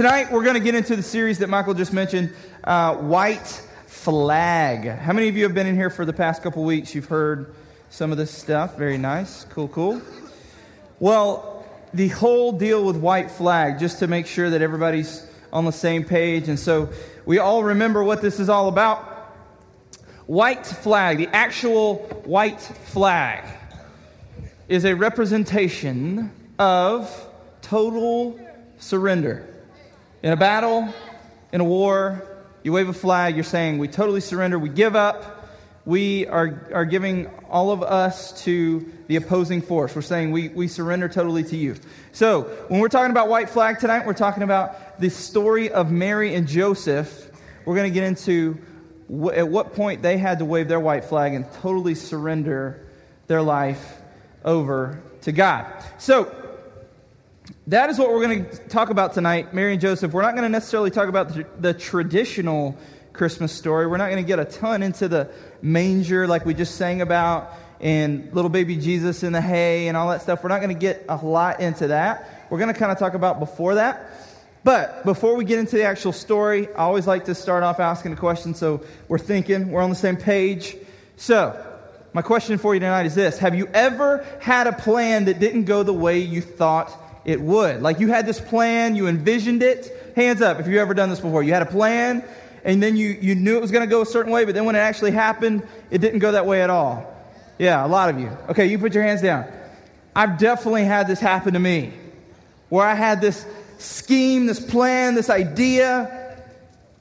tonight we're going to get into the series that Michael just mentioned, uh, White Flag. How many of you have been in here for the past couple weeks? You've heard some of this stuff. Very nice. Cool, cool. Well, the whole deal with White Flag, just to make sure that everybody's on the same page, and so we all remember what this is all about. White flag, the actual white flag, is a representation of total surrender. In a battle, in a war, you wave a flag, you're saying, We totally surrender, we give up, we are, are giving all of us to the opposing force. We're saying we, we surrender totally to you. So, when we're talking about white flag tonight, we're talking about the story of Mary and Joseph. We're going to get into wh- at what point they had to wave their white flag and totally surrender their life over to God. So, that is what we're going to talk about tonight, Mary and Joseph. We're not going to necessarily talk about the, traditional Christmas story. We're not going to get a ton into the manger like we just sang about and little baby Jesus in the hay and all that stuff. We're not going to get a lot into that. We're going to kind of talk about before that. But before we get into the actual story, I always like to start off asking a question so we're thinking, we're on the same page. So, my question for you tonight is this Have you ever had a plan that didn't go the way you thought it would. Like you had this plan, you envisioned it. Hands up if you've ever done this before. You had a plan, and then you, you knew it was going to go a certain way, but then when it actually happened, it didn't go that way at all. Yeah, a lot of you. Okay, you put your hands down. I've definitely had this happen to me where I had this scheme, this plan, this idea,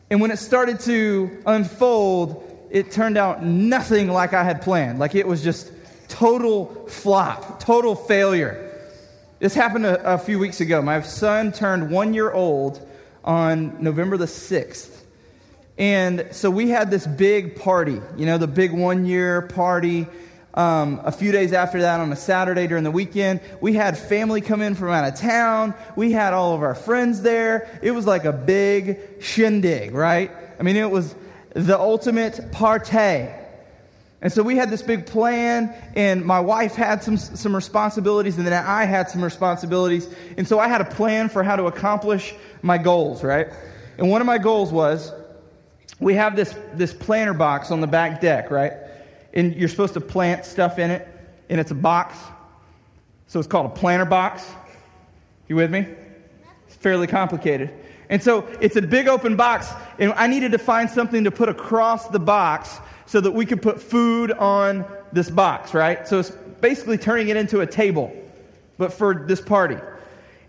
and when it started to unfold, it turned out nothing like I had planned. Like it was just total flop, total failure. This happened a, a, few weeks ago. My son turned one year old on November the 6th. And so we had this big party, you know, the big one year party. Um, a few days after that, on a Saturday during the weekend, we had family come in from out of town. We had all of our friends there. It was like a big shindig, right? I mean, it was the ultimate party. And so we had this big plan, and my wife had some, some responsibilities, and then I had some responsibilities. And so I had a plan for how to accomplish my goals, right? And one of my goals was we have this, this planter box on the back deck, right? And you're supposed to plant stuff in it, and it's a box. So it's called a planter box. You with me? It's fairly complicated. And so it's a big open box, and I needed to find something to put across the box so that we could put food on this box, right? So it's basically turning it into a table, but for this party.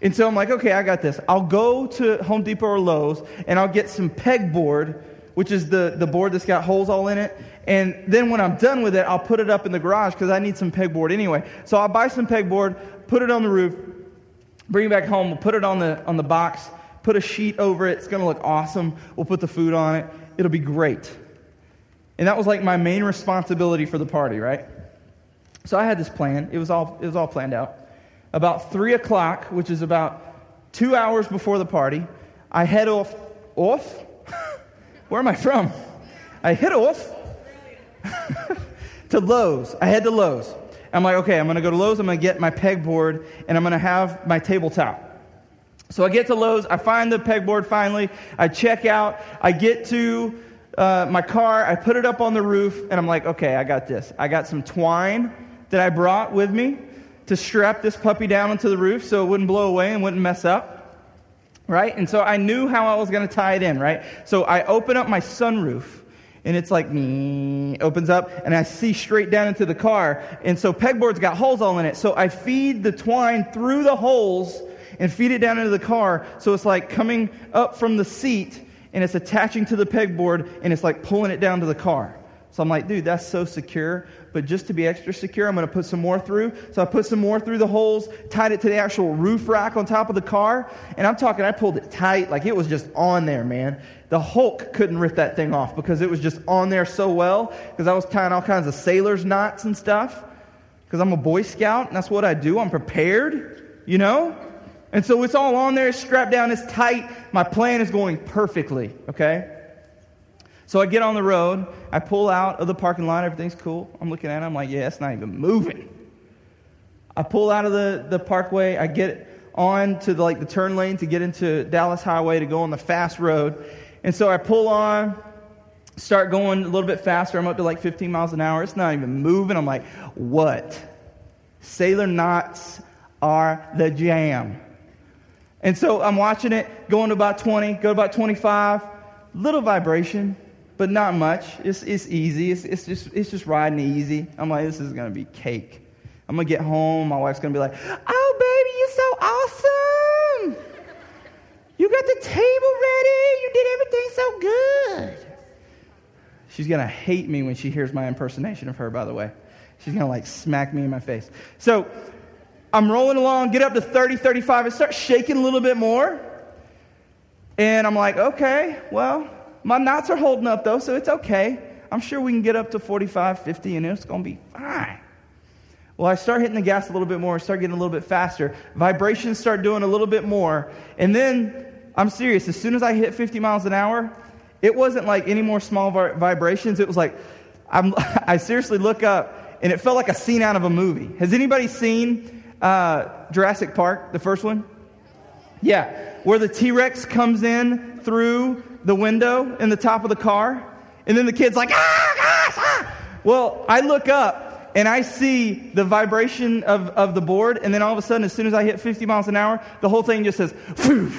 And so I'm like, okay, I got this. I'll go to Home Depot or Lowe's and I'll get some pegboard, which is the, the board that's got holes all in it. And then when I'm done with it, I'll put it up in the garage because I need some pegboard anyway. So I'll buy some pegboard, put it on the roof, bring it back home, we'll put it on the, on the box, put a sheet over it. It's going to look awesome. We'll put the food on it. It'll be great. And that was like my main responsibility for the party, right? So I had this plan. It was all, it was all planned out. About 3 o'clock, which is about two hours before the party, I head off. Off? Where am I from? I head off to Lowe's. I head to Lowe's. I'm like, okay, I'm going to go to Lowe's. I'm going to get my pegboard, and I'm going to have my tabletop. So I get to Lowe's. I find the pegboard finally. I check out. I get to uh, my car, I put it up on the roof, and I'm like, okay, I got this. I got some twine that I brought with me to strap this puppy down onto the roof so it wouldn't blow away and wouldn't mess up. Right? And so I knew how I was going to tie it in, right? So I open up my sunroof, and it's like, me opens up, and I see straight down into the car. And so pegboard's got holes all in it. So I feed the twine through the holes and feed it down into the car. So it's like coming up from the seat and it's attaching to the pegboard and it's like pulling it down to the car. So I'm like, dude, that's so secure. But just to be extra secure, I'm going to put some more through. So I put some more through the holes, tied it to the actual roof rack on top of the car. And I'm talking, I pulled it tight, like it was just on there, man. The Hulk couldn't rip that thing off because it was just on there so well. Because I was tying all kinds of sailor's knots and stuff. Because I'm a Boy Scout and that's what I do. I'm prepared, you know? And so it's all on there, it's strapped down, it's tight. My plan is going perfectly, okay? So I get on the road, I pull out of the parking lot, everything's cool. I'm looking at it, I'm like, yeah, it's not even moving. I pull out of the, the parkway, I get on to the, like the turn lane to get into Dallas Highway to go on the fast road. And so I pull on, start going a little bit faster. I'm up to like 15 miles an hour. It's not even moving. I'm like, what? Sailor knots are the jam. And so I'm watching it, going to about 20, go to about 25, little vibration, but not much. It's, it's easy. It's, it's, just, it's just riding easy. I'm like, this is going to be cake. I'm going to get home. My wife's going to be like, oh, baby, you're so awesome. You got the table ready. You did everything so good. She's going to hate me when she hears my impersonation of her, by the way. She's going to like smack me in my face. So I'm rolling along, get up to 30, 35, and start shaking a little bit more. And I'm like, okay, well, my knots are holding up though, so it's okay. I'm sure we can get up to 45, 50, and it's going to be fine. Well, I start hitting the gas a little bit more, start getting a little bit faster. Vibrations start doing a little bit more. And then, I'm serious, as soon as I hit 50 miles an hour, it wasn't like any more small vibrations. It was like, I'm, I seriously look up, and it felt like a scene out of a movie. Has anybody seen uh, Jurassic Park, the first one? Yeah, where the T Rex comes in through the window in the top of the car, and then the kid's like, ah, ah, ah. Well, I look up and I see the vibration of, of the board, and then all of a sudden, as soon as I hit 50 miles an hour, the whole thing just says, Phew.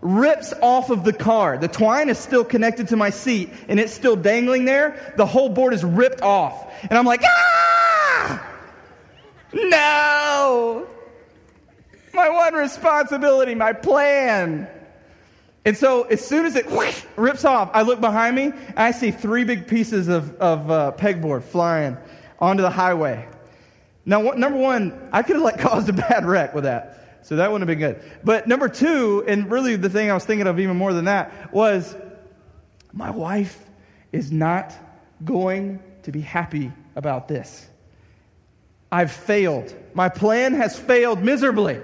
rips off of the car. The twine is still connected to my seat, and it's still dangling there. The whole board is ripped off. And I'm like, ah! No! My one responsibility, my plan. And so as soon as it whoosh, rips off, I look behind me and I see three big pieces of, of uh, pegboard flying onto the highway. Now, number one, I could have like caused a bad wreck with that. So that wouldn't have been good. But number two, and really the thing I was thinking of even more than that, was my wife is not going to be happy about this. I've failed. My plan has failed miserably.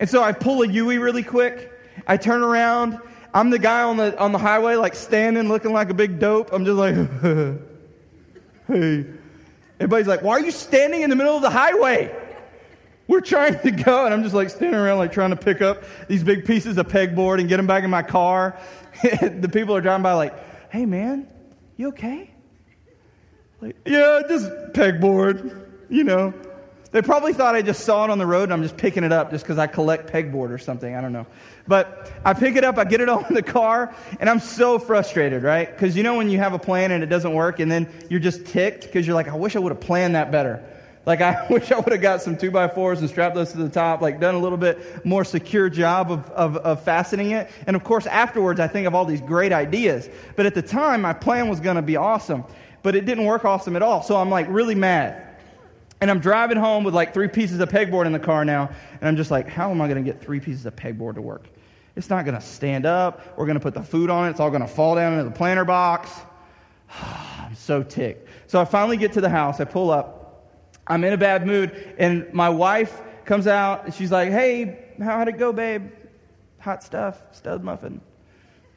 And so I pull a Yui really quick. I turn around. I'm the guy on the, on the highway, like standing, looking like a big dope. I'm just like, hey. Everybody's like, why are you standing in the middle of the highway? We're trying to go. And I'm just like standing around, like trying to pick up these big pieces of pegboard and get them back in my car. the people are driving by, like, hey, man, you okay? Like, yeah, just pegboard, you know. They probably thought I just saw it on the road and I'm just picking it up just because I collect pegboard or something. I don't know. But I pick it up, I get it on the car, and I'm so frustrated, right? Because you know when you have a plan and it doesn't work, and then you're just ticked because you're like, I wish I would have planned that better. Like, I wish I would have got some 2 by 4s and strapped those to the top, like, done a little bit more secure job of, of, of fastening it. And of course, afterwards, I think of all these great ideas. But at the time, my plan was going to be awesome. But it didn't work awesome at all. So I'm like really mad. And I'm driving home with like three pieces of pegboard in the car now. And I'm just like, how am I going to get three pieces of pegboard to work? It's not going to stand up. We're going to put the food on it. It's all going to fall down into the planter box. I'm so ticked. So I finally get to the house. I pull up. I'm in a bad mood. And my wife comes out and she's like, hey, how'd it go, babe? Hot stuff, stud muffin.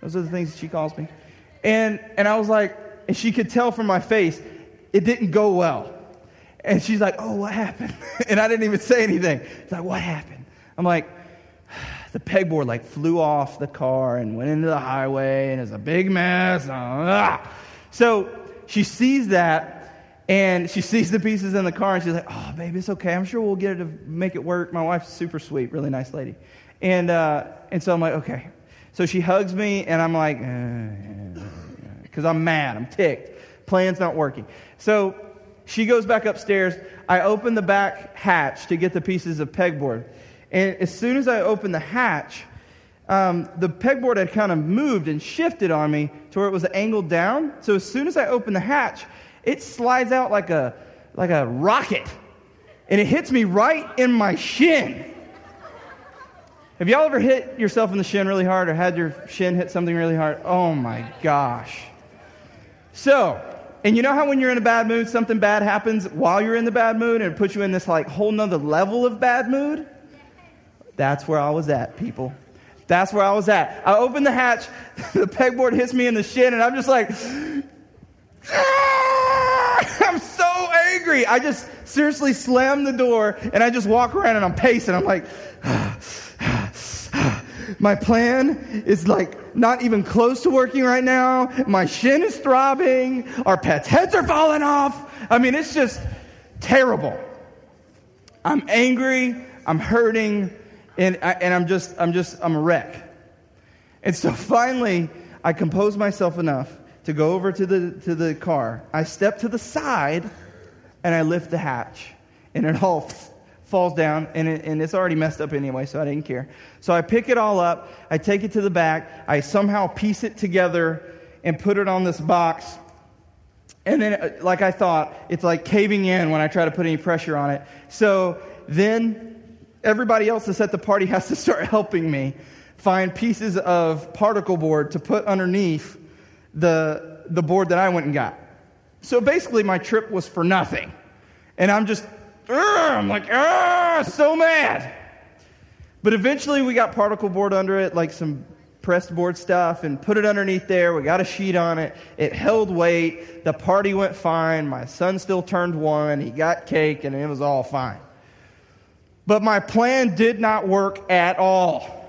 Those are the things she calls me. And, and I was like, and she could tell from my face, it didn't go well. And she's like, Oh, what happened? and I didn't even say anything. She's like, What happened? I'm like, The pegboard like flew off the car and went into the highway, and it's a big mess. So she sees that. And she sees the pieces in the car and she's like, Oh, baby, it's okay. I'm sure we'll get it to make it work. My wife's super sweet, really nice lady. And, uh, and so I'm like, Okay. So she hugs me and I'm like, Because uh, I'm mad. I'm ticked. Plan's not working. So she goes back upstairs. I open the back hatch to get the pieces of pegboard. And as soon as I open the hatch, um, the pegboard had kind of moved and shifted on me to where it was angled down. So as soon as I open the hatch, it slides out like a, like a rocket. And it hits me right in my shin. Have y'all ever hit yourself in the shin really hard or had your shin hit something really hard? Oh my gosh. So, and you know how when you're in a bad mood, something bad happens while you're in the bad mood and it puts you in this like whole nother level of bad mood? That's where I was at, people. That's where I was at. I open the hatch, the pegboard hits me in the shin, and I'm just like, ah! I'm so angry. I just seriously slam the door and I just walk around and I'm pacing. I'm like, my plan is like not even close to working right now. My shin is throbbing. Our pets' heads are falling off. I mean, it's just terrible. I'm angry. I'm hurting. And, I, and I'm just, I'm just, I'm a wreck. And so finally, I compose myself enough to go over to the, to the car. I step to the side and I lift the hatch. And it all falls down, and, it, and it's already messed up anyway, so I didn't care. So I pick it all up, I take it to the back, I somehow piece it together and put it on this box. And then, uh, like I thought, it's like caving in when I try to put any pressure on it. So then everybody else that's at the party has to start helping me find pieces of particle board to put underneath the, the board that I went and got. So basically, my trip was for nothing. And I'm just, I'm like, ah, so mad. But eventually, we got particle board under it, like some pressed board stuff, and put it underneath there. We got a sheet on it. It held weight. The party went fine. My son still turned one. He got cake, and it was all fine. But my plan did not work at all.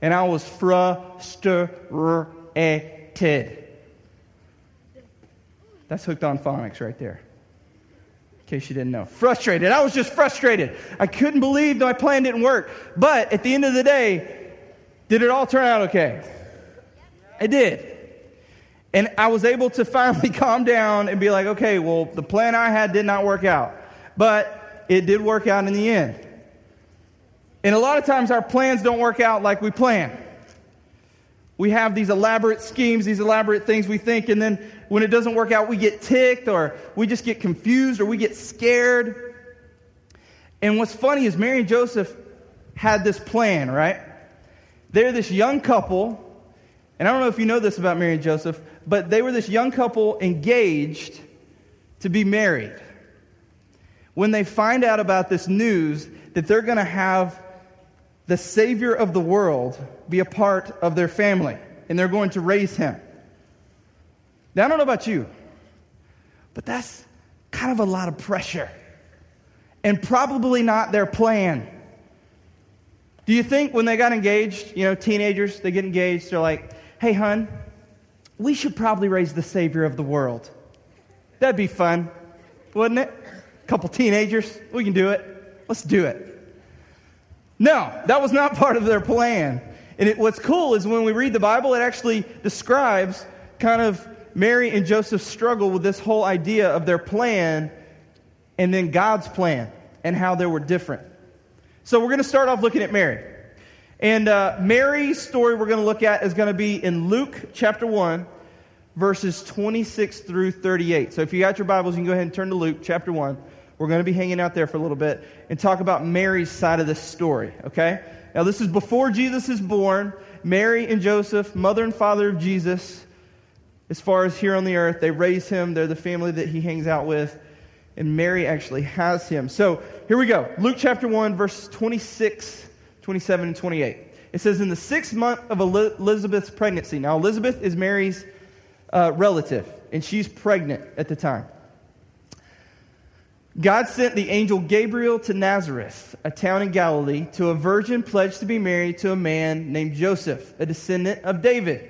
And I was frustrated. That's hooked on phonics right there. In case you didn't know. Frustrated. I was just frustrated. I couldn't believe my plan didn't work. But at the end of the day, did it all turn out okay? It did. And I was able to finally calm down and be like, okay, well, the plan I had did not work out. But it did work out in the end. And a lot of times our plans don't work out like we plan. We have these elaborate schemes, these elaborate things we think, and then when it doesn't work out, we get ticked or we just get confused or we get scared. And what's funny is Mary and Joseph had this plan, right? They're this young couple, and I don't know if you know this about Mary and Joseph, but they were this young couple engaged to be married. When they find out about this news that they're going to have the Savior of the world be a part of their family, and they're going to raise him. Now, I don't know about you, but that's kind of a lot of pressure, and probably not their plan. Do you think when they got engaged, you know, teenagers, they get engaged, they're like, hey, hun, we should probably raise the Savior of the world? That'd be fun, wouldn't it? A couple teenagers, we can do it. Let's do it. No, that was not part of their plan. And it, what's cool is when we read the Bible, it actually describes kind of Mary and Joseph struggle with this whole idea of their plan and then God's plan and how they were different. So we're going to start off looking at Mary. And uh, Mary's story we're going to look at is going to be in Luke chapter 1, verses 26 through 38. So if you got your Bibles, you can go ahead and turn to Luke chapter 1. We're going to be hanging out there for a little bit and talk about Mary's side of this story, okay? Now, this is before Jesus is born. Mary and Joseph, mother and father of Jesus, as far as here on the earth, they raise him. They're the family that he hangs out with. And Mary actually has him. So here we go. Luke chapter 1, verse 26, 27, and 28. It says, In the sixth month of Elizabeth's pregnancy. Now, Elizabeth is Mary's uh, relative, and she's pregnant at the time. God sent the angel Gabriel to Nazareth, a town in Galilee, to a virgin pledged to be married to a man named Joseph, a descendant of David.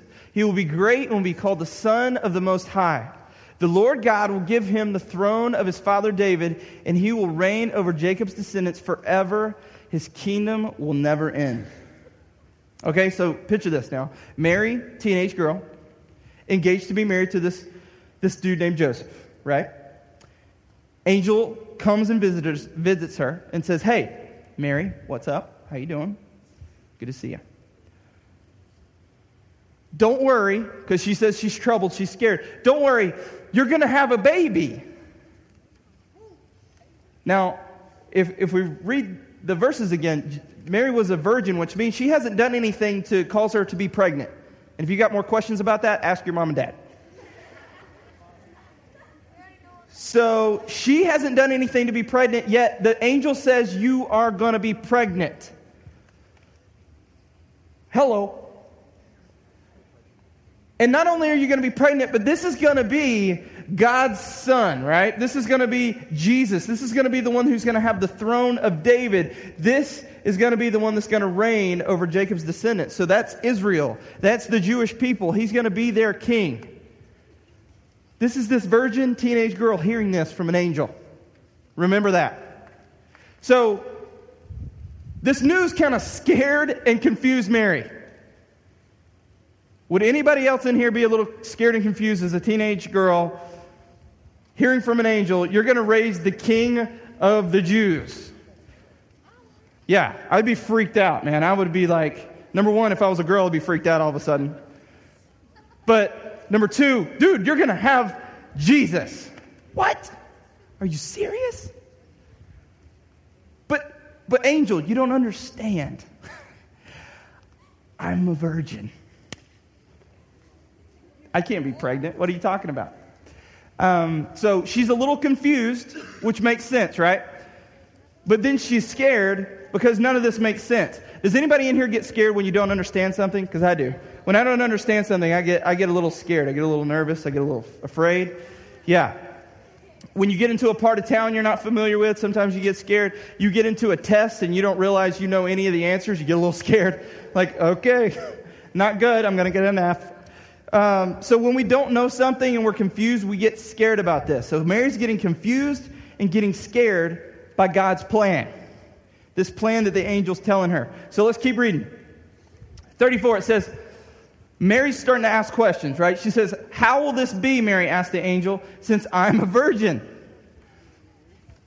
He will be great and will be called the Son of the Most High. The Lord God will give him the throne of his father David, and he will reign over Jacob's descendants forever. His kingdom will never end. Okay, so picture this now. Mary, teenage girl, engaged to be married to this, this dude named Joseph, right? Angel comes and visitors, visits her and says, Hey, Mary, what's up? How you doing? Good to see you. Don't worry, because she says she's troubled, she's scared. Don't worry, you're going to have a baby. Now, if, if we read the verses again, Mary was a virgin, which means she hasn't done anything to cause her to be pregnant. And if you got more questions about that, ask your mom and dad. So she hasn't done anything to be pregnant yet. The angel says, You are going to be pregnant. Hello. And not only are you going to be pregnant, but this is going to be God's son, right? This is going to be Jesus. This is going to be the one who's going to have the throne of David. This is going to be the one that's going to reign over Jacob's descendants. So that's Israel. That's the Jewish people. He's going to be their king. This is this virgin teenage girl hearing this from an angel. Remember that. So, this news kind of scared and confused Mary. Would anybody else in here be a little scared and confused as a teenage girl hearing from an angel, you're going to raise the king of the Jews? Yeah, I'd be freaked out, man. I would be like, number one, if I was a girl, I'd be freaked out all of a sudden. But number two, dude, you're going to have Jesus. What? Are you serious? But, but angel, you don't understand. I'm a virgin. I can't be pregnant. What are you talking about? Um, so she's a little confused, which makes sense, right? But then she's scared because none of this makes sense. Does anybody in here get scared when you don't understand something? Because I do. When I don't understand something, I get, I get a little scared. I get a little nervous. I get a little afraid. Yeah. When you get into a part of town you're not familiar with, sometimes you get scared. You get into a test and you don't realize you know any of the answers, you get a little scared. Like, okay, not good. I'm going to get an F. Um, so when we don't know something and we're confused, we get scared about this. So Mary's getting confused and getting scared by God's plan. This plan that the angel's telling her. So let's keep reading. 34, it says, Mary's starting to ask questions, right? She says, How will this be, Mary asked the angel, since I'm a virgin?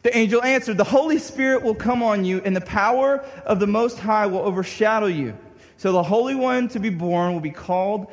The angel answered, The Holy Spirit will come on you, and the power of the Most High will overshadow you. So the Holy One to be born will be called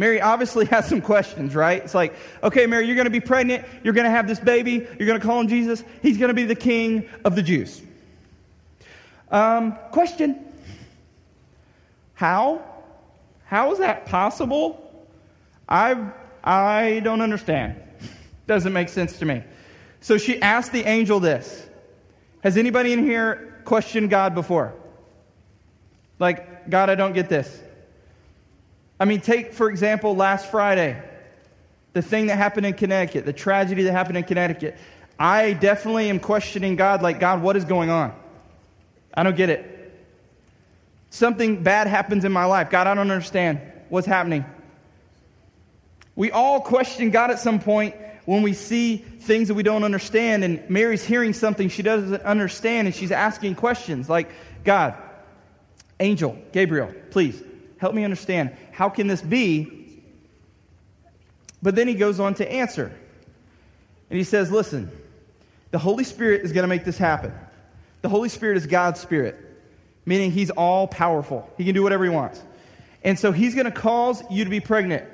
Mary obviously has some questions, right? It's like, okay, Mary, you're going to be pregnant. You're going to have this baby. You're going to call him Jesus. He's going to be the king of the Jews. Um, question How? How is that possible? I, I don't understand. Doesn't make sense to me. So she asked the angel this Has anybody in here questioned God before? Like, God, I don't get this. I mean, take, for example, last Friday, the thing that happened in Connecticut, the tragedy that happened in Connecticut. I definitely am questioning God, like, God, what is going on? I don't get it. Something bad happens in my life. God, I don't understand what's happening. We all question God at some point when we see things that we don't understand. And Mary's hearing something she doesn't understand, and she's asking questions like, God, angel, Gabriel, please help me understand. How can this be? But then he goes on to answer. And he says, Listen, the Holy Spirit is going to make this happen. The Holy Spirit is God's Spirit, meaning He's all powerful. He can do whatever He wants. And so He's going to cause you to be pregnant.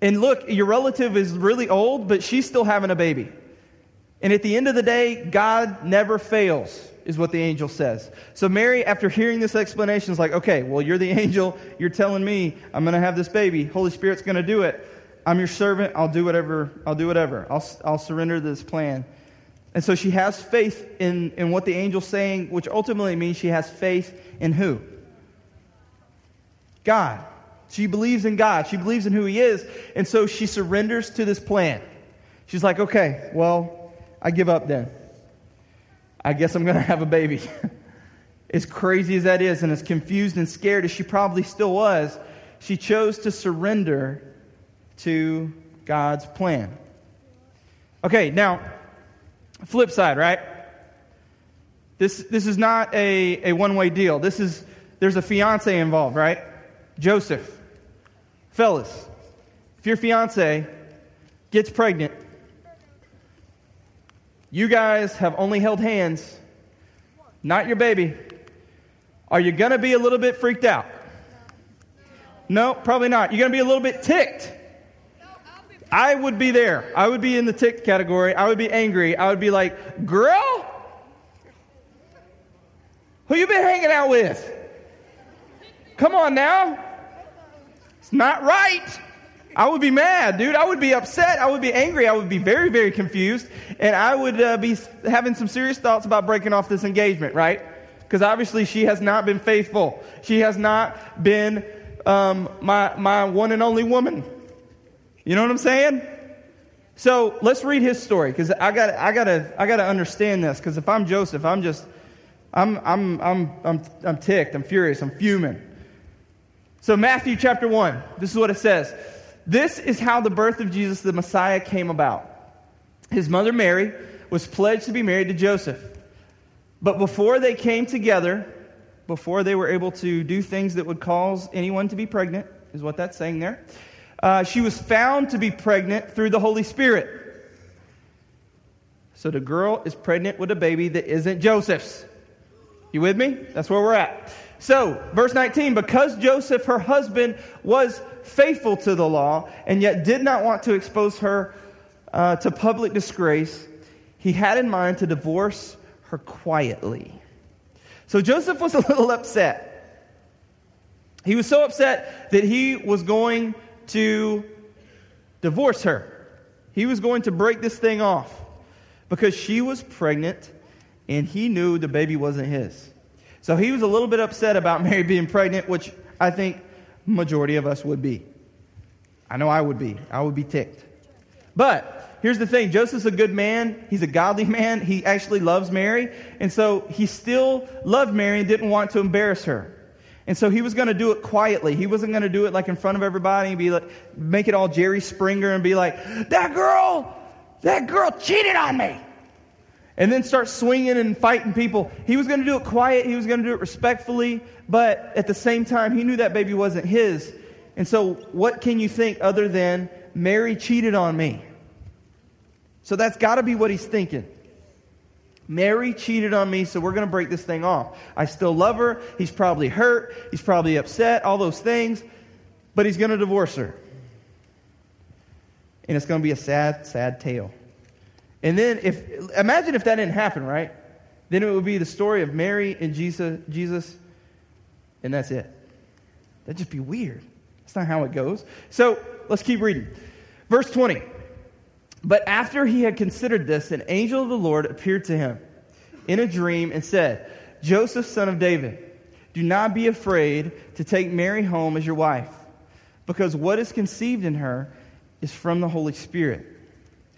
And look, your relative is really old, but she's still having a baby. And at the end of the day, God never fails, is what the angel says. So Mary, after hearing this explanation, is like, okay, well, you're the angel. You're telling me I'm going to have this baby. Holy Spirit's going to do it. I'm your servant. I'll do whatever. I'll do whatever. I'll, I'll surrender this plan. And so she has faith in, in what the angel's saying, which ultimately means she has faith in who? God. She believes in God. She believes in who He is. And so she surrenders to this plan. She's like, okay, well, I give up then. I guess I'm going to have a baby. as crazy as that is, and as confused and scared as she probably still was, she chose to surrender to God's plan. Okay, now, Flip side, right? This, this is not a, a one way deal. This is there's a fiance involved, right? Joseph. Fellas, if your fiance gets pregnant, you guys have only held hands, not your baby. Are you going to be a little bit freaked out? No, probably not. You're going to be a little bit ticked. I would be there. I would be in the ticked category. I would be angry. I would be like, girl, who you been hanging out with? Come on now. It's not right. I would be mad, dude. I would be upset. I would be angry. I would be very, very confused. And I would uh, be having some serious thoughts about breaking off this engagement, right? Because obviously she has not been faithful. She has not been um, my, my one and only woman. You know what I'm saying? So let's read his story because I got I gotta I gotta understand this because if I'm Joseph, I'm just I'm I'm I'm I'm I'm ticked, I'm furious, I'm fuming. So Matthew chapter one, this is what it says. This is how the birth of Jesus the Messiah came about. His mother Mary was pledged to be married to Joseph. But before they came together, before they were able to do things that would cause anyone to be pregnant, is what that's saying there. Uh, she was found to be pregnant through the Holy Spirit. So the girl is pregnant with a baby that isn't Joseph's. You with me? That's where we're at. So, verse 19, because Joseph, her husband, was faithful to the law and yet did not want to expose her uh, to public disgrace, he had in mind to divorce her quietly. So Joseph was a little upset. He was so upset that he was going to divorce her. He was going to break this thing off because she was pregnant and he knew the baby wasn't his. So he was a little bit upset about Mary being pregnant, which I think majority of us would be. I know I would be. I would be ticked. But here's the thing Joseph's a good man. He's a godly man. He actually loves Mary. And so he still loved Mary and didn't want to embarrass her. And so he was going to do it quietly. He wasn't going to do it like in front of everybody and be like, make it all Jerry Springer and be like, that girl, that girl cheated on me. And then start swinging and fighting people. He was going to do it quiet. He was going to do it respectfully. But at the same time, he knew that baby wasn't his. And so what can you think other than Mary cheated on me? So that's got to be what he's thinking. Mary cheated on me, so we're going to break this thing off. I still love her. He's probably hurt. He's probably upset, all those things. But he's going to divorce her. And it's going to be a sad, sad tale. And then, if imagine if that didn't happen, right? Then it would be the story of Mary and Jesus, Jesus and that's it. That'd just be weird. That's not how it goes. So let's keep reading. Verse 20. But after he had considered this, an angel of the Lord appeared to him in a dream and said, Joseph, son of David, do not be afraid to take Mary home as your wife, because what is conceived in her is from the Holy Spirit.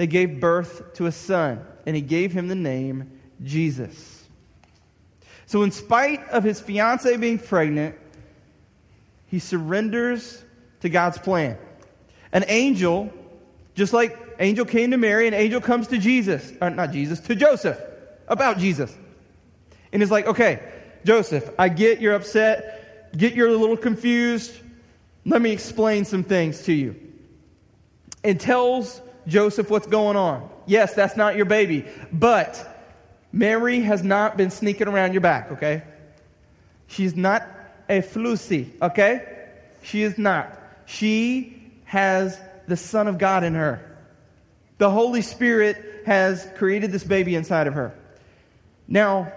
they gave birth to a son, and he gave him the name Jesus. So, in spite of his fiancee being pregnant, he surrenders to God's plan. An angel just like angel came to Mary, an angel comes to Jesus, or uh, not Jesus, to Joseph about Jesus. And is like, okay, Joseph, I get you're upset, get you're a little confused. Let me explain some things to you. And tells Joseph what's going on. Yes, that's not your baby, but Mary has not been sneaking around your back, okay? She's not a flusy, okay? She is not. She has the Son of God in her. The Holy Spirit has created this baby inside of her. Now,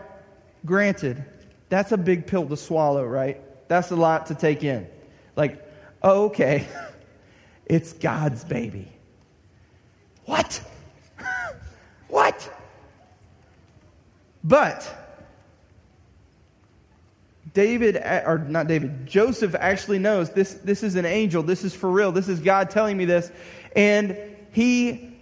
granted, that's a big pill to swallow, right? That's a lot to take in. Like, okay, it's God's baby. What? what? But David, or not David, Joseph actually knows this, this is an angel. This is for real. This is God telling me this. And he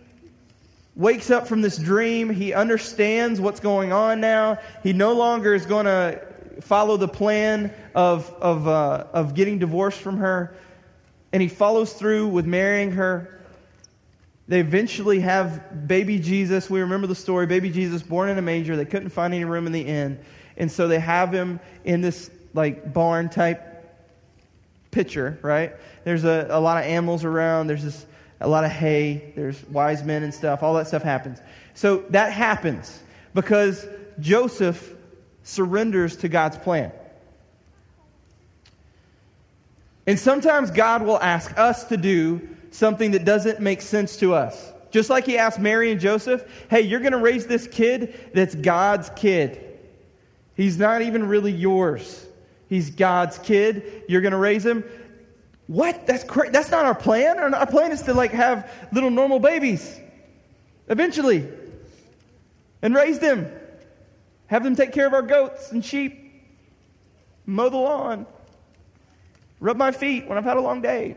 wakes up from this dream. He understands what's going on now. He no longer is going to follow the plan of, of, uh, of getting divorced from her. And he follows through with marrying her. They eventually have baby Jesus. We remember the story baby Jesus born in a manger. They couldn't find any room in the inn. And so they have him in this like barn type picture, right? There's a, a lot of animals around. There's this, a lot of hay. There's wise men and stuff. All that stuff happens. So that happens because Joseph surrenders to God's plan. And sometimes God will ask us to do something that doesn't make sense to us. Just like he asked Mary and Joseph, hey, you're going to raise this kid that's God's kid. He's not even really yours. He's God's kid. You're going to raise him. What? That's cra- that's not our plan. Our, our plan is to like have little normal babies eventually and raise them. Have them take care of our goats and sheep. Mow the lawn. Rub my feet when I've had a long day.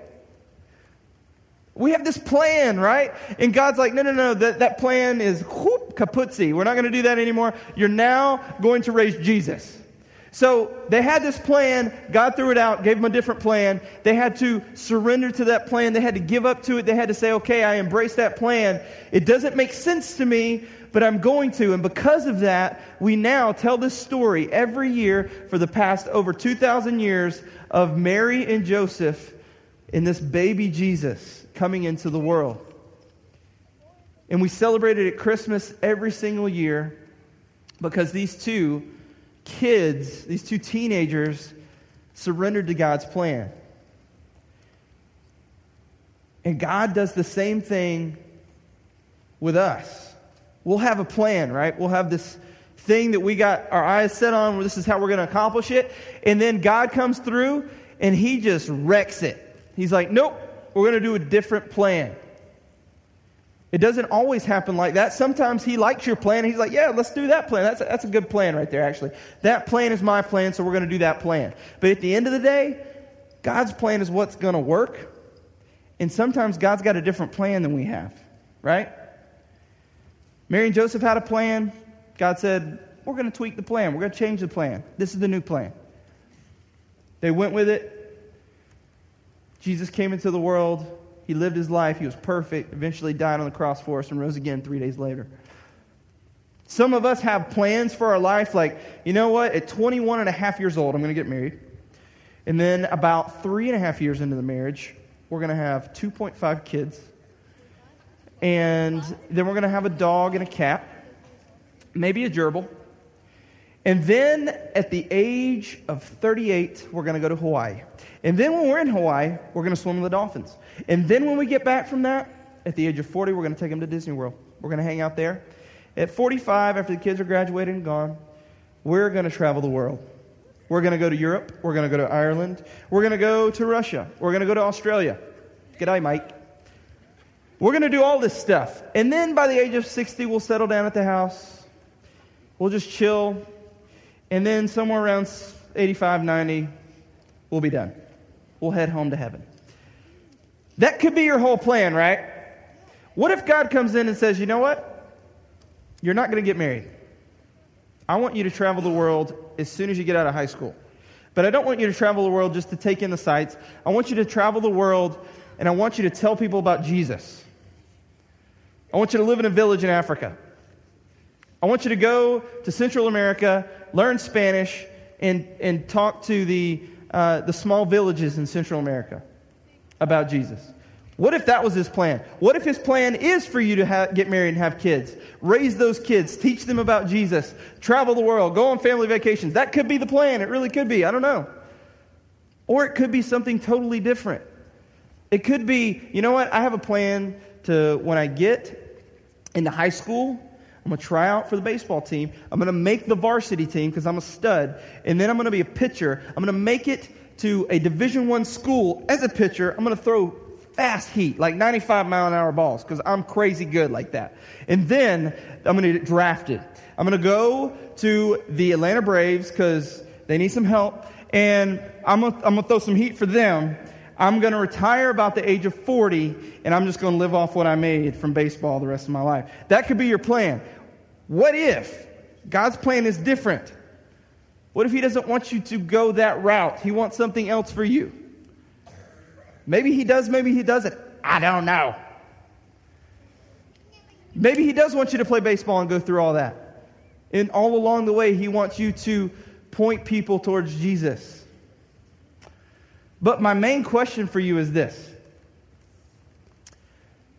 We have this plan, right? And God's like, no, no, no, that, that plan is whoop, kaputzi. We're not going to do that anymore. You're now going to raise Jesus. So they had this plan. God threw it out, gave them a different plan. They had to surrender to that plan. They had to give up to it. They had to say, okay, I embrace that plan. It doesn't make sense to me, but I'm going to. And because of that, we now tell this story every year for the past over 2,000 years of Mary and Joseph in this baby Jesus coming into the world. And we celebrate it at Christmas every single year because these two kids, these two teenagers, surrendered to God's plan. And God does the same thing with us. We'll have a plan, right? We'll have this thing that we got our eyes set on, this is how we're going to accomplish it. And then God comes through and he just wrecks it. He's like, nope, we're going to do a different plan. It doesn't always happen like that. Sometimes he likes your plan. He's like, yeah, let's do that plan. That's a, that's a good plan right there, actually. That plan is my plan, so we're going to do that plan. But at the end of the day, God's plan is what's going to work. And sometimes God's got a different plan than we have, right? Mary and Joseph had a plan. God said, we're going to tweak the plan. We're going to change the plan. This is the new plan. They went with it. Jesus came into the world. He lived his life. He was perfect. Eventually died on the cross for us and rose again three days later. Some of us have plans for our life like, you know what? At 21 and a half years old, I'm going to get married. And then about three and a half years into the marriage, we're going to have 2.5 kids. And then we're going to have a dog and a cat, maybe a gerbil. And then at the age of 38, we're going to go to Hawaii. And then when we're in Hawaii, we're going to swim with the dolphins. And then when we get back from that, at the age of 40, we're going to take them to Disney World. We're going to hang out there. At 45, after the kids are graduated and gone, we're going to travel the world. We're going to go to Europe. We're going to go to Ireland. We're going to go to Russia. We're going to go to Australia. G'day, Mike. We're going to do all this stuff. And then by the age of 60, we'll settle down at the house. We'll just chill. And then somewhere around 85, 90, we'll be done we'll head home to heaven. That could be your whole plan, right? What if God comes in and says, you know what? You're not going to get married. I want you to travel the world as soon as you get out of high school. But I don't want you to travel the world just to take in the sights. I want you to travel the world and I want you to tell people about Jesus. I want you to live in a village in Africa. I want you to go to Central America, learn Spanish, and, and talk to the uh, the small villages in Central America about Jesus. What if that was his plan? What if his plan is for you to ha- get married and have kids? Raise those kids, teach them about Jesus, travel the world, go on family vacations. That could be the plan. It really could be. I don't know. Or it could be something totally different. It could be, you know what? I have a plan to, when I get into high school, I'm going to try out for the baseball team. I'm going to make the varsity team because I'm a stud. And then I'm going to be a pitcher. I'm going to make it to a Division One school as a pitcher. I'm going to throw fast heat, like 95 mile an hour balls, because I'm crazy good like that. And then I'm going to get drafted. I'm going to go to the Atlanta Braves because They need some help. And I'm going to throw some heat for them. I'm going to retire about the age of 40, and I'm just going to live off what I made from baseball the rest of my life. That could be your plan. What if God's plan is different? What if He doesn't want you to go that route? He wants something else for you. Maybe He does, maybe He doesn't. I don't know. Maybe He does want you to play baseball and go through all that. And all along the way, He wants you to point people towards Jesus. But my main question for you is this.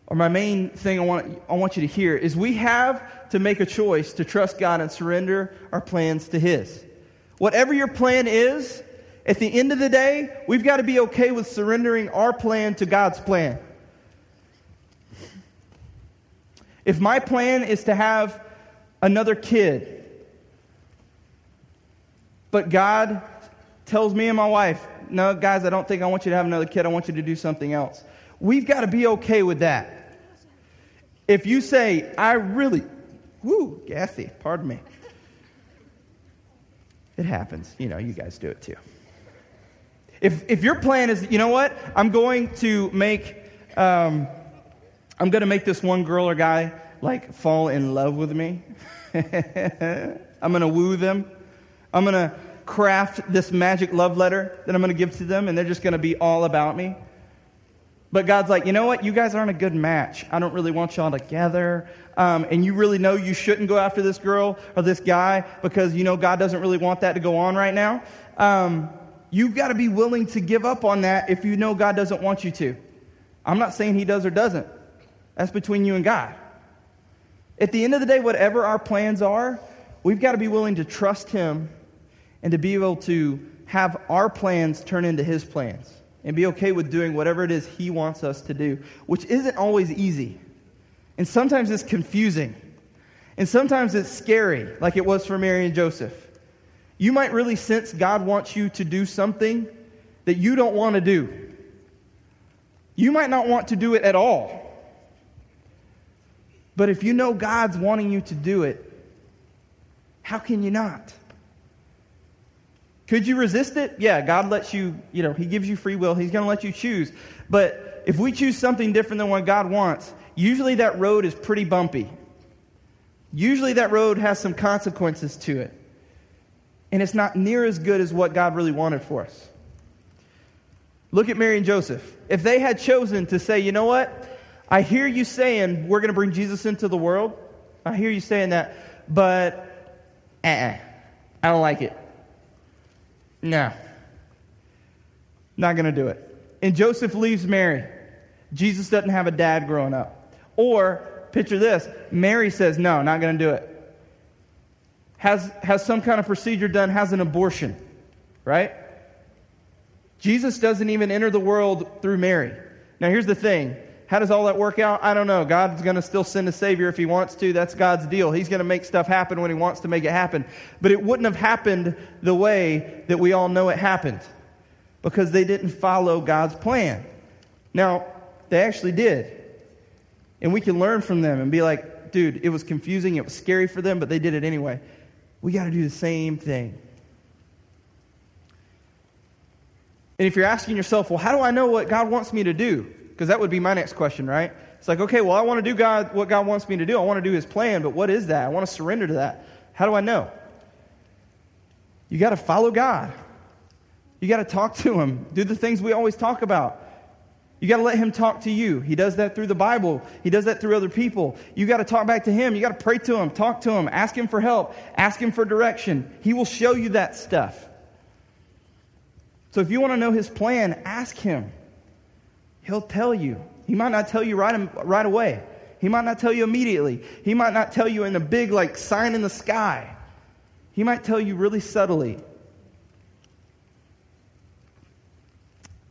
Or my main thing I want, I want you to hear is we have to make a choice to trust God and surrender our plans to His. Whatever your plan is, at the end of the day, we've got to be okay with surrendering our plan to God's plan. If my plan is to have another kid, but God tells me and my wife, no, guys, I don't think I want you to have another kid. I want you to do something else. We've got to be okay with that. If you say, I really, woo, gassy, pardon me. It happens. You know, you guys do it too. If, if your plan is, you know what, I'm going to make, um, I'm going to make this one girl or guy like fall in love with me. I'm going to woo them. I'm going to craft this magic love letter that I'm going to give to them, and they're just going to be all about me. But God's like, you know what? You guys aren't a good match. I don't really want y'all together. Um, and you really know you shouldn't go after this girl or this guy because you know God doesn't really want that to go on right now. Um, you've got to be willing to give up on that if you know God doesn't want you to. I'm not saying He does or doesn't. That's between you and God. At the end of the day, whatever our plans are, we've got to be willing to trust Him and to be able to have our plans turn into His plans and be okay with doing whatever it is He wants us to do, which isn't always easy. And sometimes it's confusing. And sometimes it's scary, like it was for Mary and Joseph. You might really sense God wants you to do something that you don't want to do. You might not want to do it at all. But if you know God's wanting you to do it, how can you not? Could you resist it? Yeah, God lets you, you know, He gives you free will. He's going to let you choose. But if we choose something different than what God wants, usually that road is pretty bumpy. Usually that road has some consequences to it. And it's not near as good as what God really wanted for us. Look at Mary and Joseph. If they had chosen to say, you know what? I hear you saying we're going to bring Jesus into the world. I hear you saying that, but uh-uh, I don't like it. No. Not going to do it. And Joseph leaves Mary. Jesus doesn't have a dad growing up. Or, picture this Mary says, No, not going to do it. Has, has some kind of procedure done, has an abortion, right? Jesus doesn't even enter the world through Mary. Now, here's the thing how does all that work out? I don't know. God's going to still send a Savior if He wants to. That's God's deal. He's going to make stuff happen when He wants to make it happen. But it wouldn't have happened the way that we all know it happened because they didn't follow God's plan. Now, they actually did. And we can learn from them and be like, dude, it was confusing, it was scary for them, but they did it anyway. We got to do the same thing. And if you're asking yourself, well, how do I know what God wants me to do? Because that would be my next question, right? It's like, okay, well, I want to do God what God wants me to do. I want to do His plan, but what is that? I want to surrender to that. How do I know? You got to follow God. You got to talk to Him. Do the things we always talk about. You got to let Him talk to you. He does that through the Bible. He does that through other people. You got to talk back to Him. You got to pray to Him, talk to Him, ask Him for help, ask Him for direction. He will show you that stuff. So if you want to know His plan, ask Him. He'll tell you. He might not tell you right, right away. He might not tell you immediately. He might not tell you in a big, like, sign in the sky. He might tell you really subtly.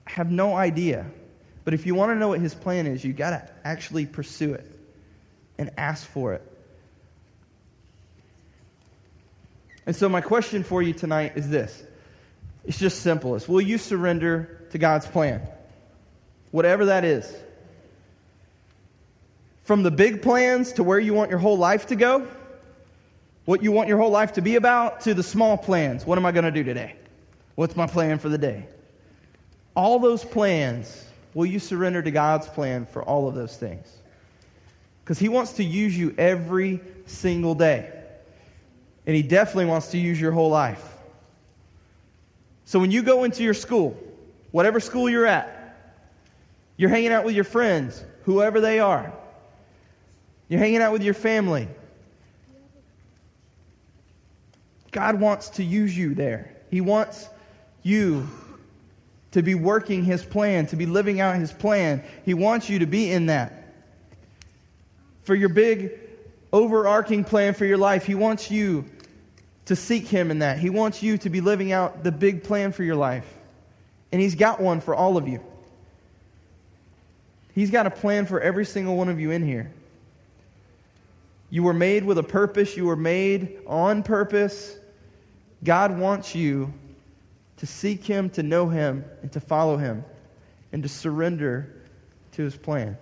I have no idea. But if you want to know what his plan is, you got to actually pursue it and ask for it. And so, my question for you tonight is this it's just simple. It's will you surrender to God's plan? Whatever that is. From the big plans to where you want your whole life to go, what you want your whole life to be about, to the small plans. What am I going to do today? What's my plan for the day? All those plans, will you surrender to God's plan for all of those things? Because He wants to use you every single day. And He definitely wants to use your whole life. So when you go into your school, whatever school you're at, you're hanging out with your friends, whoever they are, you're hanging out with your family. God wants to use you there. He wants you to be working His plan, to be living out His plan. He wants you to be in that for your big overarching plan for your life. He wants you to seek Him in that. He wants you to be living out the big plan for your life. And He's got one for all of you. He's got a plan for every single one of you in here. You were made with a purpose, you were made on purpose. God wants you to seek Him, to know Him, and to follow Him, and to surrender to His plan.